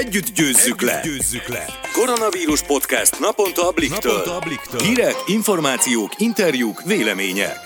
Együtt győzzük, Együtt le. győzzük le! Koronavírus podcast naponta a Bliktől. Naponta a Bliktől. Hírek, információk, interjúk, vélemények.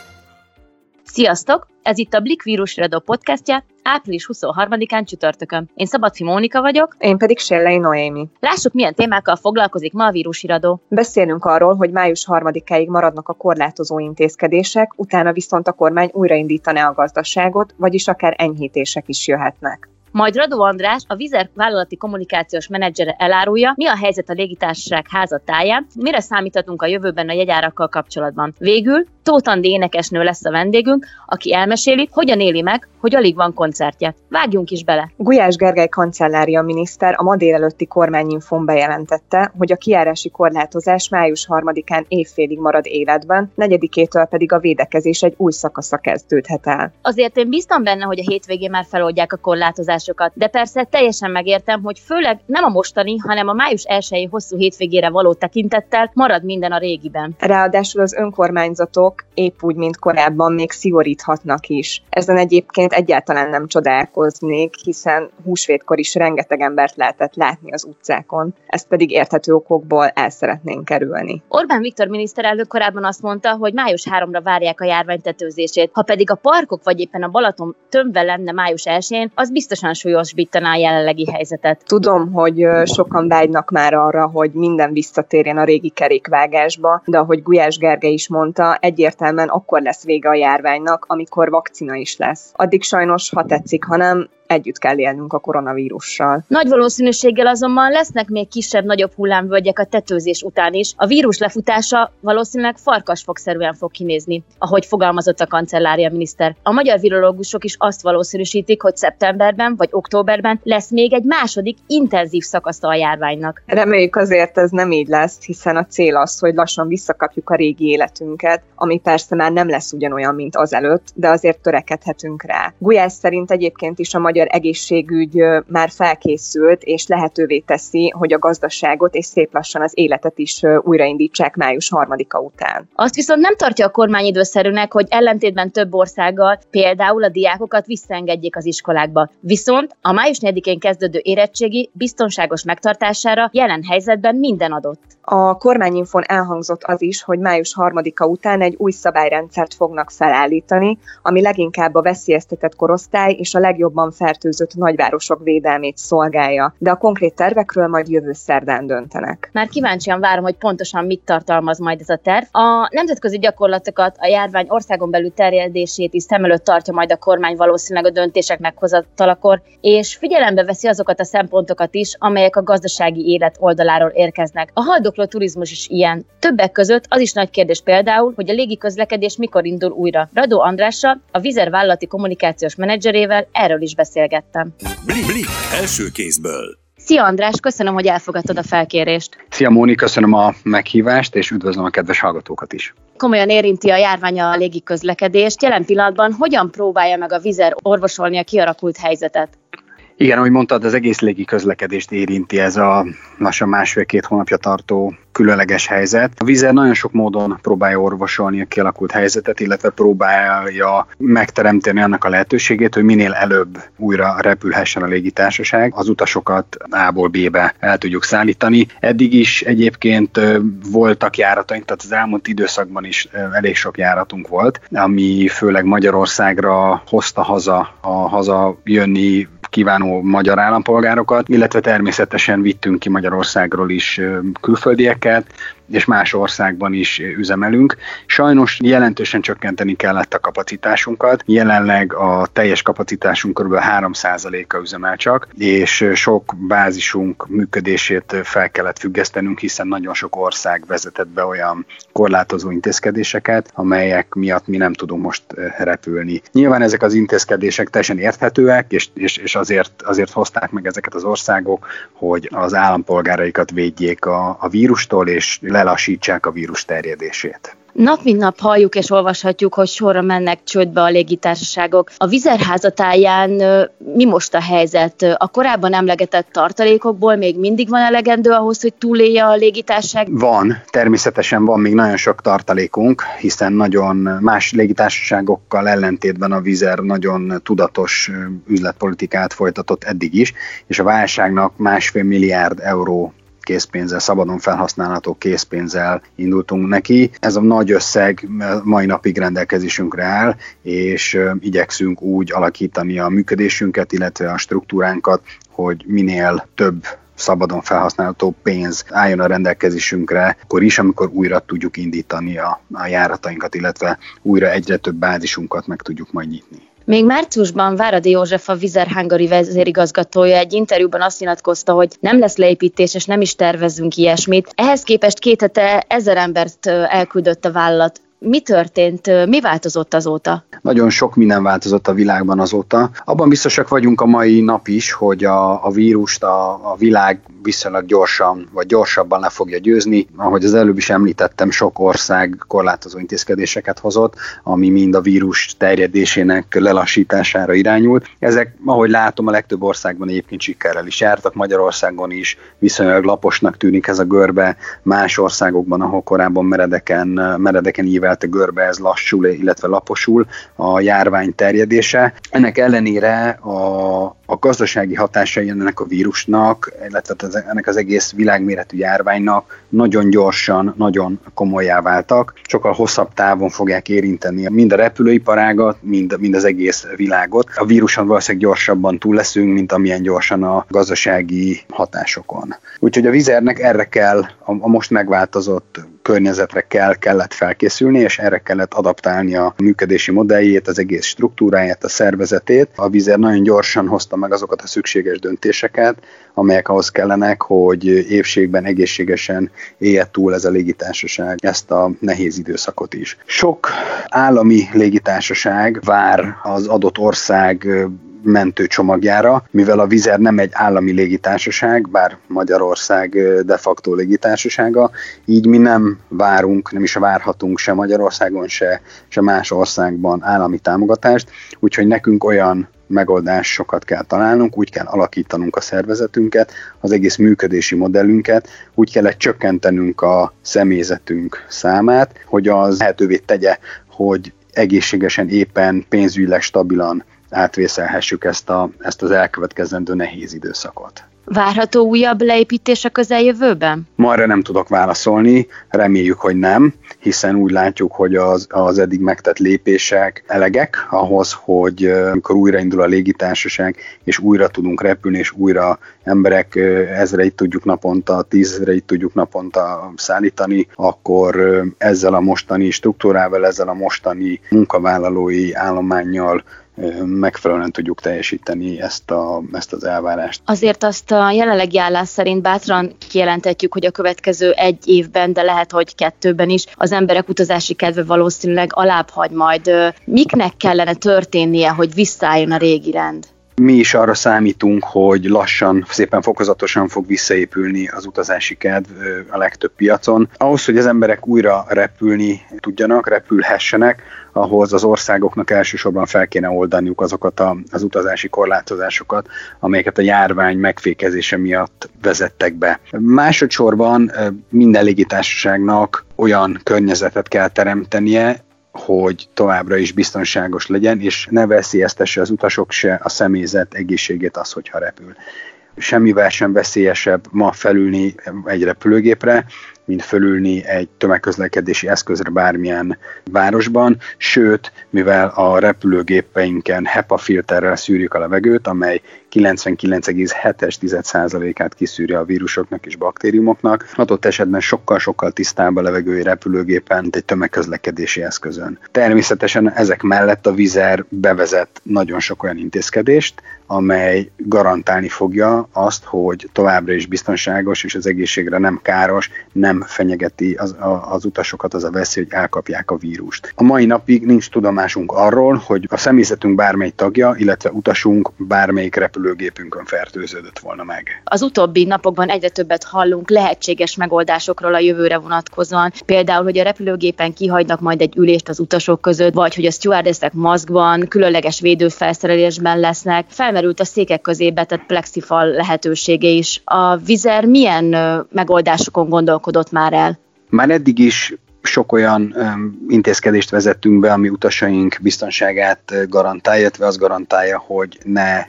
Sziasztok! Ez itt a Blik Vírus Redó podcastja, április 23-án csütörtökön. Én Szabadfi Mónika vagyok. Én pedig Sellei Noémi. Lássuk, milyen témákkal foglalkozik ma a vírusiradó. Beszélünk arról, hogy május 3-áig maradnak a korlátozó intézkedések, utána viszont a kormány újraindítaná a gazdaságot, vagyis akár enyhítések is jöhetnek. Majd Radó András, a Vizer vállalati kommunikációs menedzsere elárulja, mi a helyzet a légitársaság házatáján, mire számíthatunk a jövőben a jegyárakkal kapcsolatban. Végül Tóth Andi énekesnő lesz a vendégünk, aki elmeséli, hogyan éli meg, hogy alig van koncertje. Vágjunk is bele! Gulyás Gergely kancellária miniszter a ma délelőtti kormányinfon bejelentette, hogy a kiárási korlátozás május 3-án évfélig marad életben, negyedikétől pedig a védekezés egy új szakasza kezdődhet el. Azért én bíztam benne, hogy a hétvégén már feloldják a korlátozásokat, de persze teljesen megértem, hogy főleg nem a mostani, hanem a május 1 hosszú hétvégére való tekintettel marad minden a régiben. Ráadásul az önkormányzatok épp úgy, mint korábban még szigoríthatnak is. Ezen egyébként egyáltalán nem csodálkoznék, hiszen húsvétkor is rengeteg embert lehetett látni az utcákon, ezt pedig érthető okokból el szeretnénk kerülni. Orbán Viktor miniszterelnök korábban azt mondta, hogy május 3-ra várják a járvány tetőzését. Ha pedig a parkok vagy éppen a Balaton tömve lenne május 1-én, az biztosan súlyosbítaná a jelenlegi helyzetet. Tudom, hogy sokan vágynak már arra, hogy minden visszatérjen a régi kerékvágásba, de ahogy Gulyás Gergely is mondta, egyértelműen akkor lesz vége a járványnak, amikor vakcina is lesz. Addig sajnos, ha tetszik, ha nem, együtt kell élnünk a koronavírussal. Nagy valószínűséggel azonban lesznek még kisebb-nagyobb hullámvölgyek a tetőzés után is. A vírus lefutása valószínűleg farkasfogszerűen fog kinézni, ahogy fogalmazott a kancellária miniszter. A magyar virológusok is azt valószínűsítik, hogy szeptemberben vagy októberben lesz még egy második intenzív szakasz a járványnak. Reméljük azért ez nem így lesz, hiszen a cél az, hogy lassan visszakapjuk a régi életünket, ami persze már nem lesz ugyanolyan, mint azelőtt, de azért törekedhetünk rá. Gulyás szerint egyébként is a magyar magyar egészségügy már felkészült, és lehetővé teszi, hogy a gazdaságot és szép lassan az életet is újraindítsák május harmadika után. Azt viszont nem tartja a kormány időszerűnek, hogy ellentétben több országgal például a diákokat visszaengedjék az iskolákba. Viszont a május 4-én kezdődő érettségi biztonságos megtartására jelen helyzetben minden adott. A kormányinfon elhangzott az is, hogy május harmadika után egy új szabályrendszert fognak felállítani, ami leginkább a veszélyeztetett korosztály és a legjobban fertőzött nagyvárosok védelmét szolgálja, de a konkrét tervekről majd jövő szerdán döntenek. Már kíváncsian várom, hogy pontosan mit tartalmaz majd ez a terv. A nemzetközi gyakorlatokat, a járvány országon belül terjedését is szem előtt tartja majd a kormány valószínűleg a döntések meghozatalakor, és figyelembe veszi azokat a szempontokat is, amelyek a gazdasági élet oldaláról érkeznek. A haldokló turizmus is ilyen. Többek között az is nagy kérdés például, hogy a légi közlekedés mikor indul újra. Radó Andrással, a Vizer vállalati kommunikációs menedzserével erről is beszél beszélgettem. Blik, blik, első kézből. Szia András, köszönöm, hogy elfogadtad a felkérést. Szia Móni, köszönöm a meghívást, és üdvözlöm a kedves hallgatókat is. Komolyan érinti a járvány a légi közlekedést. Jelen pillanatban hogyan próbálja meg a vizer orvosolni a kialakult helyzetet? Igen, ahogy mondtad, az egész légi közlekedést érinti ez a lassan másfél-két hónapja tartó különleges helyzet. A vízer nagyon sok módon próbálja orvosolni a kialakult helyzetet, illetve próbálja megteremteni annak a lehetőségét, hogy minél előbb újra repülhessen a légitársaság, az utasokat A-ból B-be el tudjuk szállítani. Eddig is egyébként voltak járataink, tehát az elmúlt időszakban is elég sok járatunk volt, ami főleg Magyarországra hozta haza a haza kívánó magyar állampolgárokat, illetve természetesen vittünk ki Magyarországról is külföldieket, és más országban is üzemelünk. Sajnos jelentősen csökkenteni kellett a kapacitásunkat. Jelenleg a teljes kapacitásunk kb. 3%-a üzemel csak, és sok bázisunk működését fel kellett függesztenünk, hiszen nagyon sok ország vezetett be olyan korlátozó intézkedéseket, amelyek miatt mi nem tudunk most repülni. Nyilván ezek az intézkedések teljesen érthetőek, és, és, és azért, azért hozták meg ezeket az országok, hogy az állampolgáraikat védjék a, a vírustól, és lelassítsák a vírus terjedését. Nap mint nap halljuk és olvashatjuk, hogy sorra mennek csődbe a légitársaságok. A vizerházatáján mi most a helyzet? A korábban emlegetett tartalékokból még mindig van elegendő ahhoz, hogy túlélje a légitársaság? Van, természetesen van még nagyon sok tartalékunk, hiszen nagyon más légitársaságokkal ellentétben a Vizer nagyon tudatos üzletpolitikát folytatott eddig is, és a válságnak másfél milliárd euró készpénzzel, szabadon felhasználható készpénzzel indultunk neki. Ez a nagy összeg mai napig rendelkezésünkre áll, és igyekszünk úgy alakítani a működésünket, illetve a struktúránkat, hogy minél több szabadon felhasználható pénz álljon a rendelkezésünkre, akkor is, amikor újra tudjuk indítani a, a járatainkat, illetve újra egyre több bázisunkat meg tudjuk majd nyitni. Még márciusban Váradi József, a Vizer Hungary vezérigazgatója egy interjúban azt nyilatkozta, hogy nem lesz leépítés, és nem is tervezünk ilyesmit. Ehhez képest két hete ezer embert elküldött a vállalat mi történt, mi változott azóta? Nagyon sok minden változott a világban azóta. Abban biztosak vagyunk a mai nap is, hogy a, a vírust a, a világ viszonylag gyorsan, vagy gyorsabban le fogja győzni. Ahogy az előbb is említettem, sok ország korlátozó intézkedéseket hozott, ami mind a vírus terjedésének lelassítására irányult. Ezek, ahogy látom, a legtöbb országban egyébként sikerrel is jártak, Magyarországon is viszonylag laposnak tűnik ez a görbe, más országokban, ahol korábban meredeken, meredeken ívelte görbe, ez lassul, illetve laposul a járvány terjedése. Ennek ellenére a, a gazdasági hatásai ennek a vírusnak, illetve ennek az egész világméretű járványnak nagyon gyorsan, nagyon komolyá váltak. Sokkal hosszabb távon fogják érinteni mind a repülőiparágat, mind, mind az egész világot. A víruson valószínűleg gyorsabban túl leszünk, mint amilyen gyorsan a gazdasági hatásokon. Úgyhogy a vizernek erre kell a, a most megváltozott környezetre kell, kellett felkészülni, és erre kellett adaptálni a működési modelljét, az egész struktúráját, a szervezetét. A Vizer nagyon gyorsan hozta meg azokat a szükséges döntéseket, amelyek ahhoz kellenek, hogy évségben egészségesen élje túl ez a légitársaság ezt a nehéz időszakot is. Sok állami légitársaság vár az adott ország mentőcsomagjára, mivel a Vizer nem egy állami légitársaság, bár Magyarország de facto légitársasága, így mi nem várunk, nem is várhatunk se Magyarországon, se, se más országban állami támogatást, úgyhogy nekünk olyan megoldásokat kell találnunk, úgy kell alakítanunk a szervezetünket, az egész működési modellünket, úgy kellett csökkentenünk a személyzetünk számát, hogy az lehetővé tegye, hogy egészségesen, éppen pénzügyileg stabilan átvészelhessük ezt, a, ezt az elkövetkezendő nehéz időszakot. Várható újabb leépítés a közeljövőben? Ma erre nem tudok válaszolni, reméljük, hogy nem, hiszen úgy látjuk, hogy az, az eddig megtett lépések elegek ahhoz, hogy amikor újraindul a légitársaság, és újra tudunk repülni, és újra emberek ezreit tudjuk naponta, tízezreit tudjuk naponta szállítani, akkor ezzel a mostani struktúrával, ezzel a mostani munkavállalói állományjal megfelelően tudjuk teljesíteni ezt, a, ezt az elvárást. Azért azt a jelenlegi állás szerint bátran kijelentetjük, hogy a következő egy évben, de lehet, hogy kettőben is az emberek utazási kedve valószínűleg alább hagy majd. Miknek kellene történnie, hogy visszaálljon a régi rend? Mi is arra számítunk, hogy lassan, szépen fokozatosan fog visszaépülni az utazási kedv a legtöbb piacon. Ahhoz, hogy az emberek újra repülni tudjanak, repülhessenek, ahhoz az országoknak elsősorban fel kéne oldaniuk azokat a, az utazási korlátozásokat, amelyeket a járvány megfékezése miatt vezettek be. Másodszorban minden légitársaságnak olyan környezetet kell teremtenie, hogy továbbra is biztonságos legyen, és ne veszélyeztesse az utasok se a személyzet egészségét az, hogyha repül. Semmivel sem veszélyesebb ma felülni egy repülőgépre, mint fölülni egy tömegközlekedési eszközre bármilyen városban, sőt, mivel a repülőgépeinken HEPA filterrel szűrjük a levegőt, amely 99,7%-át kiszűri a vírusoknak és baktériumoknak, adott esetben sokkal-sokkal tisztább a levegői repülőgépen, mint egy tömegközlekedési eszközön. Természetesen ezek mellett a Vizer bevezet nagyon sok olyan intézkedést, amely garantálni fogja azt, hogy továbbra is biztonságos és az egészségre nem káros, nem nem fenyegeti az, a, az utasokat az a veszély, hogy elkapják a vírust. A mai napig nincs tudomásunk arról, hogy a személyzetünk bármely tagja, illetve utasunk bármelyik repülőgépünkön fertőződött volna meg. Az utóbbi napokban egyre többet hallunk lehetséges megoldásokról a jövőre vonatkozóan. Például, hogy a repülőgépen kihagynak majd egy ülést az utasok között, vagy hogy a stewardessek maszkban, különleges védőfelszerelésben lesznek. Felmerült a székek közé betett plexifal lehetősége is. A vizer milyen megoldásokon gondolkodott már el? Már eddig is sok olyan intézkedést vezettünk be, ami utasaink biztonságát garantálja, illetve az garantálja, hogy ne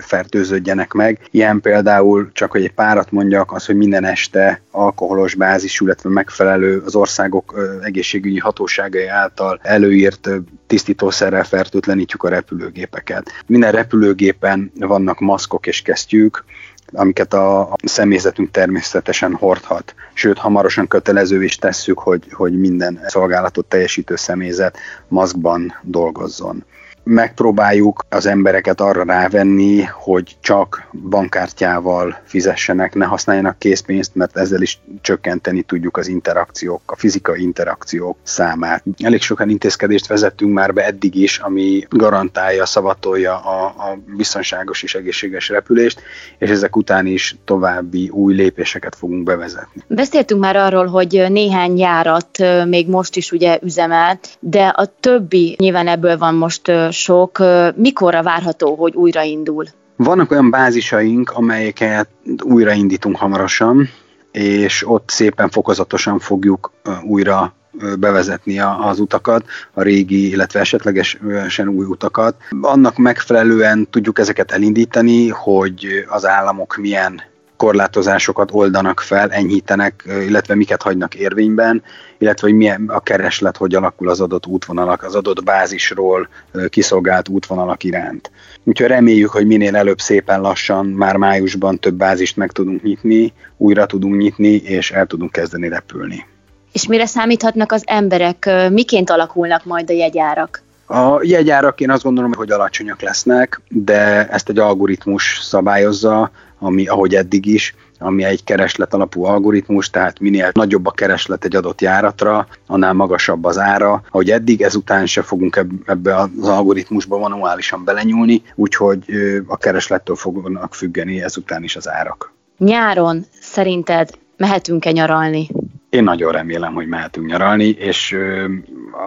fertőződjenek meg. Ilyen például, csak hogy egy párat mondjak, az, hogy minden este alkoholos bázisú, illetve megfelelő az országok egészségügyi hatóságai által előírt tisztítószerrel fertőtlenítjük a repülőgépeket. Minden repülőgépen vannak maszkok és kesztyűk, amiket a személyzetünk természetesen hordhat. Sőt, hamarosan kötelező is tesszük, hogy, hogy minden szolgálatot teljesítő személyzet maszkban dolgozzon megpróbáljuk az embereket arra rávenni, hogy csak bankkártyával fizessenek, ne használjanak készpénzt, mert ezzel is csökkenteni tudjuk az interakciók, a fizikai interakciók számát. Elég sokan intézkedést vezettünk már be eddig is, ami garantálja, szavatolja a, a biztonságos és egészséges repülést, és ezek után is további új lépéseket fogunk bevezetni. Beszéltünk már arról, hogy néhány járat még most is ugye üzemel, de a többi nyilván ebből van most sok, mikorra várható, hogy újraindul? Vannak olyan bázisaink, amelyeket újraindítunk hamarosan, és ott szépen fokozatosan fogjuk újra bevezetni az utakat, a régi, illetve esetlegesen új utakat. Annak megfelelően tudjuk ezeket elindítani, hogy az államok milyen korlátozásokat oldanak fel, enyhítenek, illetve miket hagynak érvényben, illetve hogy milyen a kereslet, hogy alakul az adott útvonalak, az adott bázisról kiszolgált útvonalak iránt. Úgyhogy reméljük, hogy minél előbb szépen lassan, már májusban több bázist meg tudunk nyitni, újra tudunk nyitni, és el tudunk kezdeni repülni. És mire számíthatnak az emberek? Miként alakulnak majd a jegyárak? A jegyárak én azt gondolom, hogy alacsonyak lesznek, de ezt egy algoritmus szabályozza, ami ahogy eddig is, ami egy kereslet alapú algoritmus, tehát minél nagyobb a kereslet egy adott járatra, annál magasabb az ára. Ahogy eddig, ezután se fogunk ebbe az algoritmusba manuálisan belenyúlni, úgyhogy a kereslettől fognak függeni ezután is az árak. Nyáron szerinted mehetünk-e nyaralni? Én nagyon remélem, hogy mehetünk nyaralni, és uh,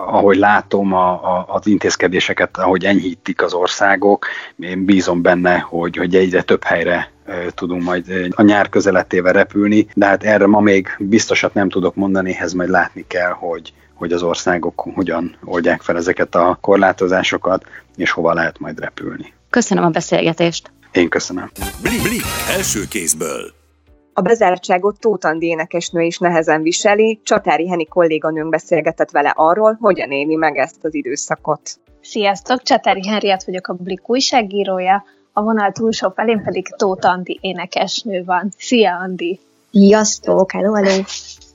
ahogy látom a, a, az intézkedéseket, ahogy enyhítik az országok, én bízom benne, hogy, hogy egyre több helyre tudunk majd a nyár közeletével repülni, de hát erre ma még biztosat nem tudok mondani, ehhez majd látni kell, hogy, hogy az országok hogyan oldják fel ezeket a korlátozásokat, és hova lehet majd repülni. Köszönöm a beszélgetést. Én köszönöm. Blik, blik, első kézből. A bezártságot Tóth Andi énekesnő is nehezen viseli. Csatári Heni kolléganőnk beszélgetett vele arról, hogyan éli meg ezt az időszakot. Sziasztok, Csatári Henriát vagyok a Blik újságírója, a vonal túlsó felén pedig Tóth Andi énekesnő van. Szia, Andi! Sziasztok, hello, hello!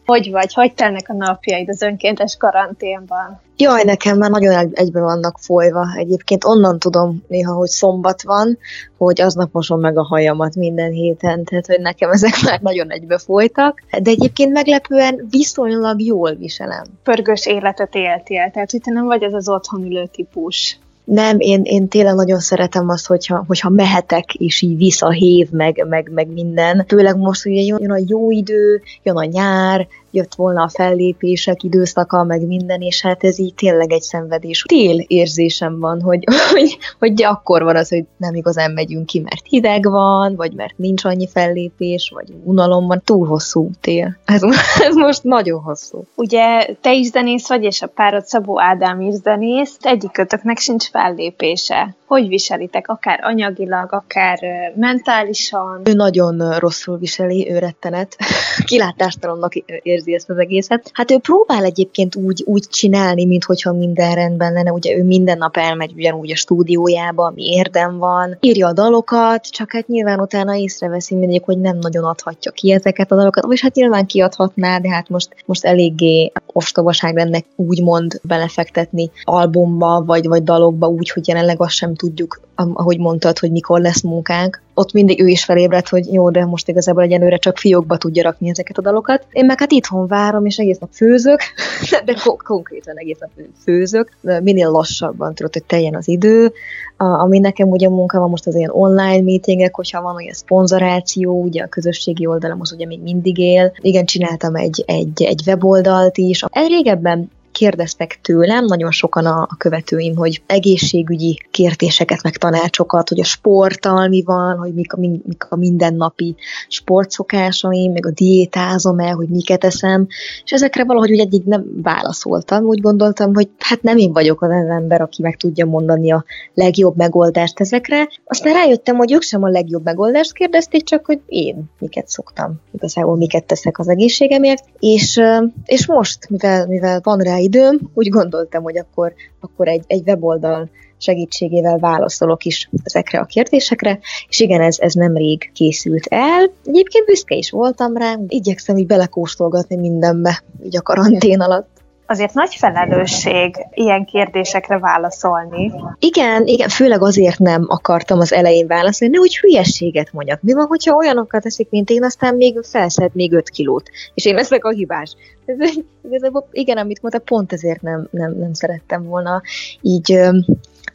Hogy vagy? Hogy telnek a napjaid az önkéntes karanténban? Jaj, nekem már nagyon egybe vannak folyva. Egyébként onnan tudom néha, hogy szombat van, hogy aznap mosom meg a hajamat minden héten, tehát hogy nekem ezek már nagyon egybe folytak. De egyébként meglepően viszonylag jól viselem. Pörgős életet éltél, tehát hogy te nem vagy az az otthon ülő típus. Nem, én, én tényleg nagyon szeretem azt, hogyha, hogyha mehetek, és így visszahév, meg, meg, meg minden. Főleg most ugye jön a jó idő, jön a nyár, jött volna a fellépések időszaka, meg minden, és hát ez így tényleg egy szenvedés. Tél érzésem van, hogy, hogy, hogy akkor van az, hogy nem igazán megyünk ki, mert hideg van, vagy mert nincs annyi fellépés, vagy unalom van. Túl hosszú tél. Ez, ez most nagyon hosszú. Ugye te is zenész vagy, és a párod Szabó Ádám is zenész, egyikőtöknek sincs fellépése. Hogy viselitek, akár anyagilag, akár mentálisan? Ő nagyon rosszul viseli, ő rettenet. Kilátástalannak érzi ezt az egészet. Hát ő próbál egyébként úgy, úgy csinálni, mintha minden rendben lenne. Ugye ő minden nap elmegy ugyanúgy a stúdiójába, ami érdem van. Írja a dalokat, csak hát nyilván utána észreveszi mindig, hogy nem nagyon adhatja ki ezeket a dalokat. És hát nyilván kiadhatná, de hát most, most eléggé ostobaság lenne úgymond belefektetni albumba, vagy, vagy dalokba hónapba úgy, hogy jelenleg azt sem tudjuk, ahogy mondtad, hogy mikor lesz munkánk. Ott mindig ő is felébredt, hogy jó, de most igazából egyenlőre csak fiókba tudja rakni ezeket a dalokat. Én meg hát itthon várom, és egész nap főzök, de ko- konkrétan egész nap főzök. Minél lassabban tudod, hogy teljen az idő. Ami nekem ugye munka van most az ilyen online meetingek, hogyha van olyan szponzoráció, ugye a közösségi oldalam az ugye még mindig él. Igen, csináltam egy, egy, egy weboldalt is. Ez régebben kérdeztek tőlem, nagyon sokan a, a követőim, hogy egészségügyi kérdéseket, meg tanácsokat, hogy a sporttal mi van, hogy mik a, mik a mindennapi sportszokásaim, meg a diétázom el, hogy miket eszem, és ezekre valahogy úgy egyik nem válaszoltam. Úgy gondoltam, hogy hát nem én vagyok az ember, aki meg tudja mondani a legjobb megoldást ezekre. Aztán rájöttem, hogy ők sem a legjobb megoldást kérdezték, csak hogy én miket szoktam, igazából miket teszek az egészségemért, és, és most, mivel, mivel van rá időm, úgy gondoltam, hogy akkor, akkor egy, egy weboldal segítségével válaszolok is ezekre a kérdésekre, és igen, ez, ez nemrég készült el. Egyébként büszke is voltam rá, igyekszem így belekóstolgatni mindenbe, így a karantén alatt azért nagy felelősség ilyen kérdésekre válaszolni. Igen, igen, főleg azért nem akartam az elején válaszolni, hogy hülyességet mondjak. Mi van, hogyha olyanokat teszik, mint én, aztán még felszed még 5 kilót, és én leszek a hibás. Ez, igazából igen, amit mondta, pont ezért nem, nem, nem szerettem volna így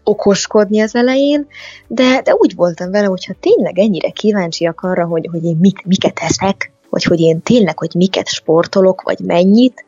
okoskodni az elején, de, de úgy voltam vele, hogyha tényleg ennyire kíváncsiak arra, hogy, hogy én mit, miket eszek, vagy hogy én tényleg, hogy miket sportolok, vagy mennyit,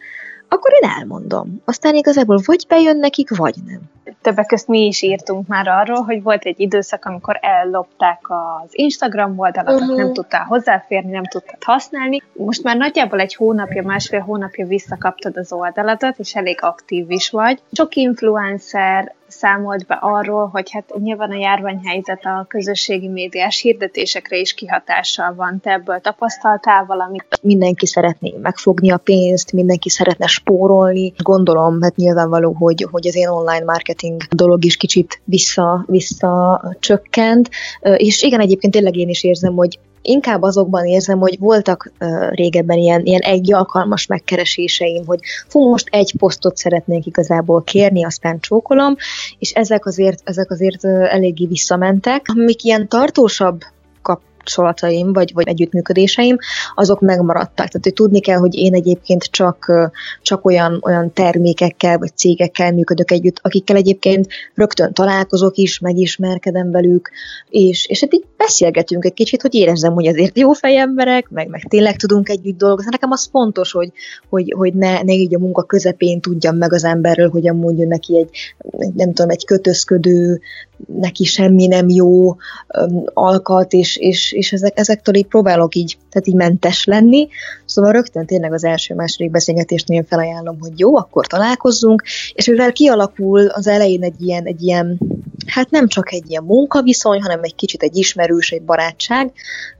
akkor én elmondom. Aztán igazából vagy bejön nekik, vagy nem. Többek közt mi is írtunk már arról, hogy volt egy időszak, amikor ellopták az Instagram oldalakat, uh-huh. nem tudtál hozzáférni, nem tudtad használni. Most már nagyjából egy hónapja, másfél hónapja visszakaptad az oldalatot, és elég aktív is vagy. Sok influencer számolt be arról, hogy hát nyilván a járványhelyzet a közösségi médiás hirdetésekre is kihatással van. Te ebből tapasztaltál valamit? Mindenki szeretné megfogni a pénzt, mindenki szeretne spórolni. Gondolom, hát nyilvánvaló, hogy, hogy az én online marketing dolog is kicsit vissza, vissza csökkent. És igen, egyébként tényleg én is érzem, hogy inkább azokban érzem, hogy voltak uh, régebben ilyen, ilyen egy alkalmas megkereséseim, hogy fú, most egy posztot szeretnék igazából kérni, aztán csókolom, és ezek azért, ezek azért uh, eléggé visszamentek. Amik ilyen tartósabb kapcsolataim, vagy, vagy együttműködéseim, azok megmaradtak. Tehát, hogy tudni kell, hogy én egyébként csak, csak olyan, olyan termékekkel, vagy cégekkel működök együtt, akikkel egyébként rögtön találkozok is, megismerkedem velük, és, és hát így beszélgetünk egy kicsit, hogy érezzem, hogy azért jó fejemberek, meg, meg tényleg tudunk együtt dolgozni. Nekem az fontos, hogy, hogy, hogy ne, ne így a munka közepén tudjam meg az emberről, hogy amúgy neki egy, nem tudom, egy kötözködő, neki semmi nem jó alkat, és, és, és ezek, ezektől így próbálok így, tehát így mentes lenni. Szóval rögtön tényleg az első-második beszélgetésnél felajánlom, hogy jó, akkor találkozzunk, és mivel kialakul az elején egy ilyen, egy ilyen hát nem csak egy ilyen munkaviszony, hanem egy kicsit egy ismerős, egy barátság.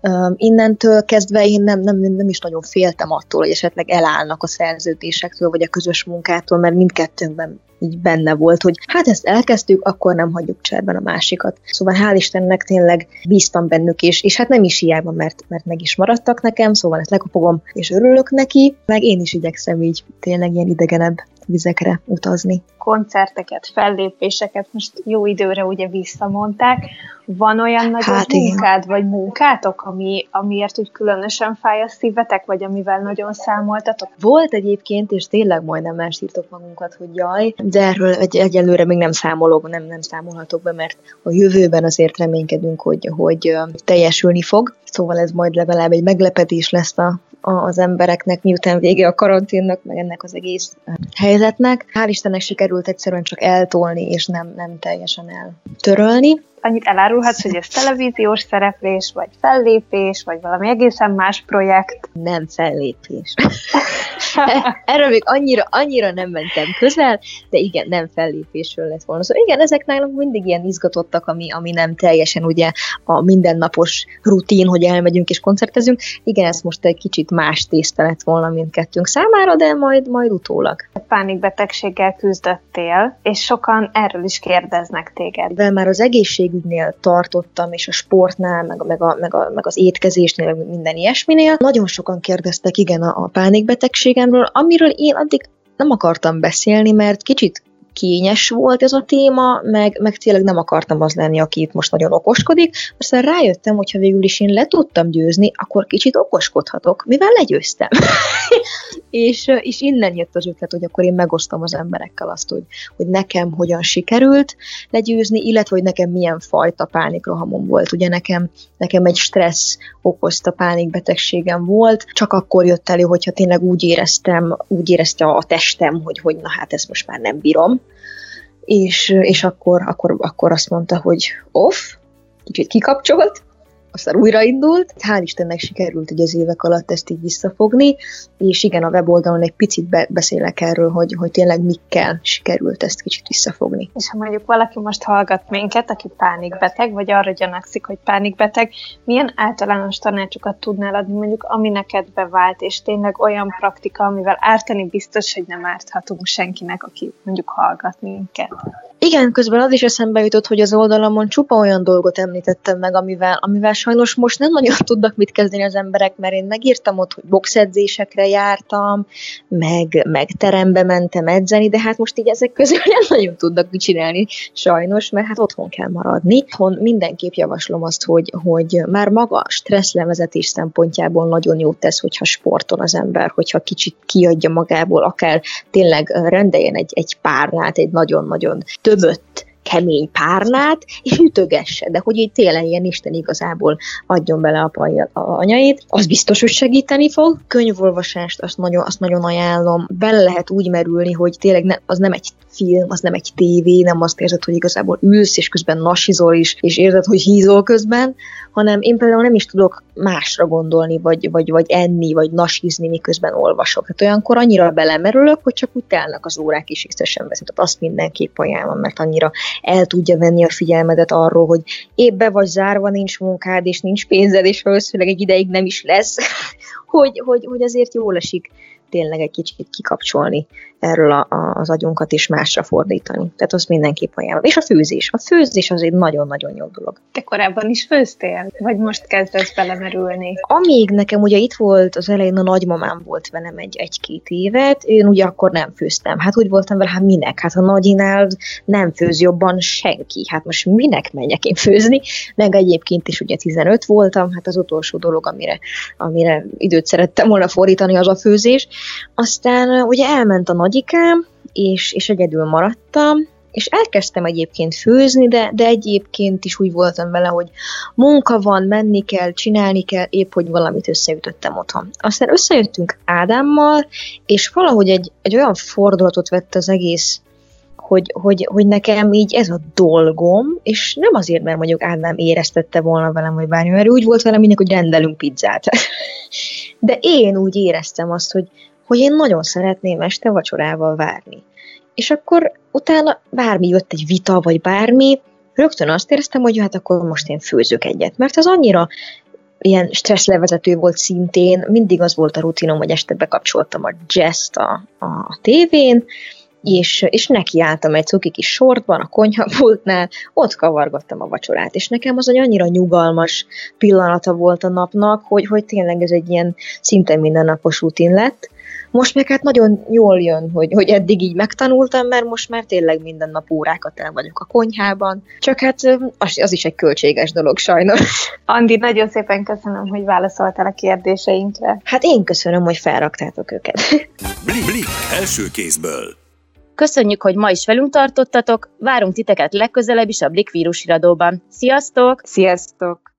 Um, innentől kezdve én nem, nem, nem is nagyon féltem attól, hogy esetleg elállnak a szerződésektől, vagy a közös munkától, mert mindkettőnkben így benne volt, hogy hát ezt elkezdtük, akkor nem hagyjuk cserben a másikat. Szóval hál' Istennek tényleg bíztam bennük, és, és hát nem is hiába, mert, mert meg is maradtak nekem, szóval ezt lekopogom, és örülök neki, meg én is igyekszem így tényleg ilyen idegenebb vizekre utazni. Koncerteket, fellépéseket most jó időre ugye visszamondták. Van olyan nagy hát munkád, vagy munkátok, ami, amiért úgy különösen fáj a szívetek, vagy amivel nagyon számoltatok? Volt egyébként, és tényleg majdnem elsírtok magunkat, hogy jaj, de erről egy, egyelőre még nem számolok, nem, nem számolhatok be, mert a jövőben azért reménykedünk, hogy, hogy teljesülni fog. Szóval ez majd legalább egy meglepetés lesz a, az embereknek, miután vége a karanténnak, meg ennek az egész helyzetnek. Hál' Istennek sikerült egyszerűen csak eltolni, és nem, nem teljesen eltörölni annyit elárulhatsz, hogy ez televíziós szereplés, vagy fellépés, vagy valami egészen más projekt? Nem fellépés. Erről még annyira, annyira nem mentem közel, de igen, nem fellépésről lett volna. Szóval igen, ezek nálunk mindig ilyen izgatottak, ami, ami nem teljesen ugye a mindennapos rutin, hogy elmegyünk és koncertezünk. Igen, ez most egy kicsit más tészta lett volna mindkettőnk számára, de majd, majd utólag. Pánikbetegséggel küzdöttél, és sokan erről is kérdeznek téged. De már az egészség egészségügynél tartottam, és a sportnál, meg, meg, a, meg, a, meg az étkezésnél, minden ilyesminél. Nagyon sokan kérdeztek igen a, a pánikbetegségemről, amiről én addig nem akartam beszélni, mert kicsit kényes volt ez a téma, meg, meg tényleg nem akartam az lenni, aki itt most nagyon okoskodik. Aztán rájöttem, hogyha végül is én le tudtam győzni, akkor kicsit okoskodhatok, mivel legyőztem. és, és innen jött az ötlet, hogy akkor én megosztom az emberekkel azt, hogy, hogy nekem hogyan sikerült legyőzni, illetve hogy nekem milyen fajta pánikrohamom volt. Ugye nekem, nekem egy stressz okozta pánikbetegségem volt, csak akkor jött elő, hogyha tényleg úgy éreztem, úgy érezte a testem, hogy, hogy na hát ezt most már nem bírom, és, és akkor, akkor, akkor azt mondta, hogy off, kicsit kikapcsolt, aztán újraindult. Hál' Istennek sikerült hogy az évek alatt ezt így visszafogni, és igen, a weboldalon egy picit be- beszélek erről, hogy, hogy tényleg mikkel sikerült ezt kicsit visszafogni. És ha mondjuk valaki most hallgat minket, aki pánikbeteg, vagy arra gyanakszik, hogy pánikbeteg, milyen általános tanácsokat tudnál adni, mondjuk ami neked bevált, és tényleg olyan praktika, amivel ártani biztos, hogy nem árthatunk senkinek, aki mondjuk hallgat minket. Igen, közben az is eszembe jutott, hogy az oldalamon csupa olyan dolgot említettem meg, amivel, amivel sajnos most nem nagyon tudnak mit kezdeni az emberek, mert én megírtam ott, hogy boxedzésekre jártam, meg, meg terembe mentem edzeni, de hát most így ezek közül nem nagyon tudnak mit csinálni, sajnos, mert hát otthon kell maradni. Otthon mindenképp javaslom azt, hogy, hogy már maga stresszlevezetés szempontjából nagyon jót tesz, hogyha sportol az ember, hogyha kicsit kiadja magából, akár tényleg rendeljen egy, egy párnát, egy nagyon-nagyon töbött kemény párnát, és ütögesse, de hogy így télen ilyen Isten igazából adjon bele a anyait, az biztos, hogy segíteni fog. Könyvolvasást azt nagyon, azt nagyon ajánlom. Bele lehet úgy merülni, hogy tényleg ne, az nem egy film, az nem egy tévé, nem azt érzed, hogy igazából ülsz, és közben nasizol is, és érzed, hogy hízol közben, hanem én például nem is tudok másra gondolni, vagy, vagy, vagy enni, vagy nasizni, miközben olvasok. Hát olyankor annyira belemerülök, hogy csak úgy telnek az órák, és észre sem veszem. Tehát azt mindenképp ajánlom, mert annyira el tudja venni a figyelmedet arról, hogy épp be vagy zárva, nincs munkád, és nincs pénzed, és valószínűleg egy ideig nem is lesz, hogy, hogy, hogy azért jól esik tényleg egy kicsit kikapcsolni erről a, a, az agyunkat is másra fordítani. Tehát azt mindenképp ajánlom. És a főzés. A főzés az egy nagyon-nagyon jó dolog. Te korábban is főztél? Vagy most kezdesz belemerülni? Amíg nekem ugye itt volt, az elején a nagymamám volt velem egy, egy-két évet, én ugye akkor nem főztem. Hát úgy voltam vele, hát minek? Hát a nagyinál nem főz jobban senki. Hát most minek menjek én főzni? Meg egyébként is ugye 15 voltam, hát az utolsó dolog, amire, amire időt szerettem volna fordítani, az a főzés. Aztán ugye elment a nagyikám, és, és egyedül maradtam, és elkezdtem egyébként főzni, de, de egyébként is úgy voltam vele, hogy munka van, menni kell, csinálni kell, épp hogy valamit összeütöttem otthon. Aztán összejöttünk Ádámmal, és valahogy egy, egy olyan fordulatot vett az egész, hogy, hogy, hogy nekem így ez a dolgom, és nem azért, mert mondjuk Ádám éreztette volna velem, hogy bármi, mert úgy volt velem mindig, hogy rendelünk pizzát. De én úgy éreztem azt, hogy, hogy én nagyon szeretném este vacsorával várni. És akkor utána bármi jött egy vita, vagy bármi, rögtön azt éreztem, hogy hát akkor most én főzök egyet, mert az annyira ilyen stresszlevezető volt szintén, mindig az volt a rutinom, hogy este bekapcsoltam a jazz a, a tévén, és, és nekiálltam egy cuki kis sortban a konyhapultnál, ott kavargattam a vacsorát, és nekem az egy annyira nyugalmas pillanata volt a napnak, hogy, hogy tényleg ez egy ilyen szinte mindennapos rutin lett, most meg hát nagyon jól jön, hogy, hogy eddig így megtanultam, mert most már tényleg minden nap órákat el vagyok a konyhában. Csak hát az, az is egy költséges dolog sajnos. Andi, nagyon szépen köszönöm, hogy válaszoltál a kérdéseinkre. Hát én köszönöm, hogy felraktátok őket. Blik, blik, első kézből. Köszönjük, hogy ma is velünk tartottatok, várunk titeket legközelebb is a Blik vírusiradóban. Sziasztok! Sziasztok!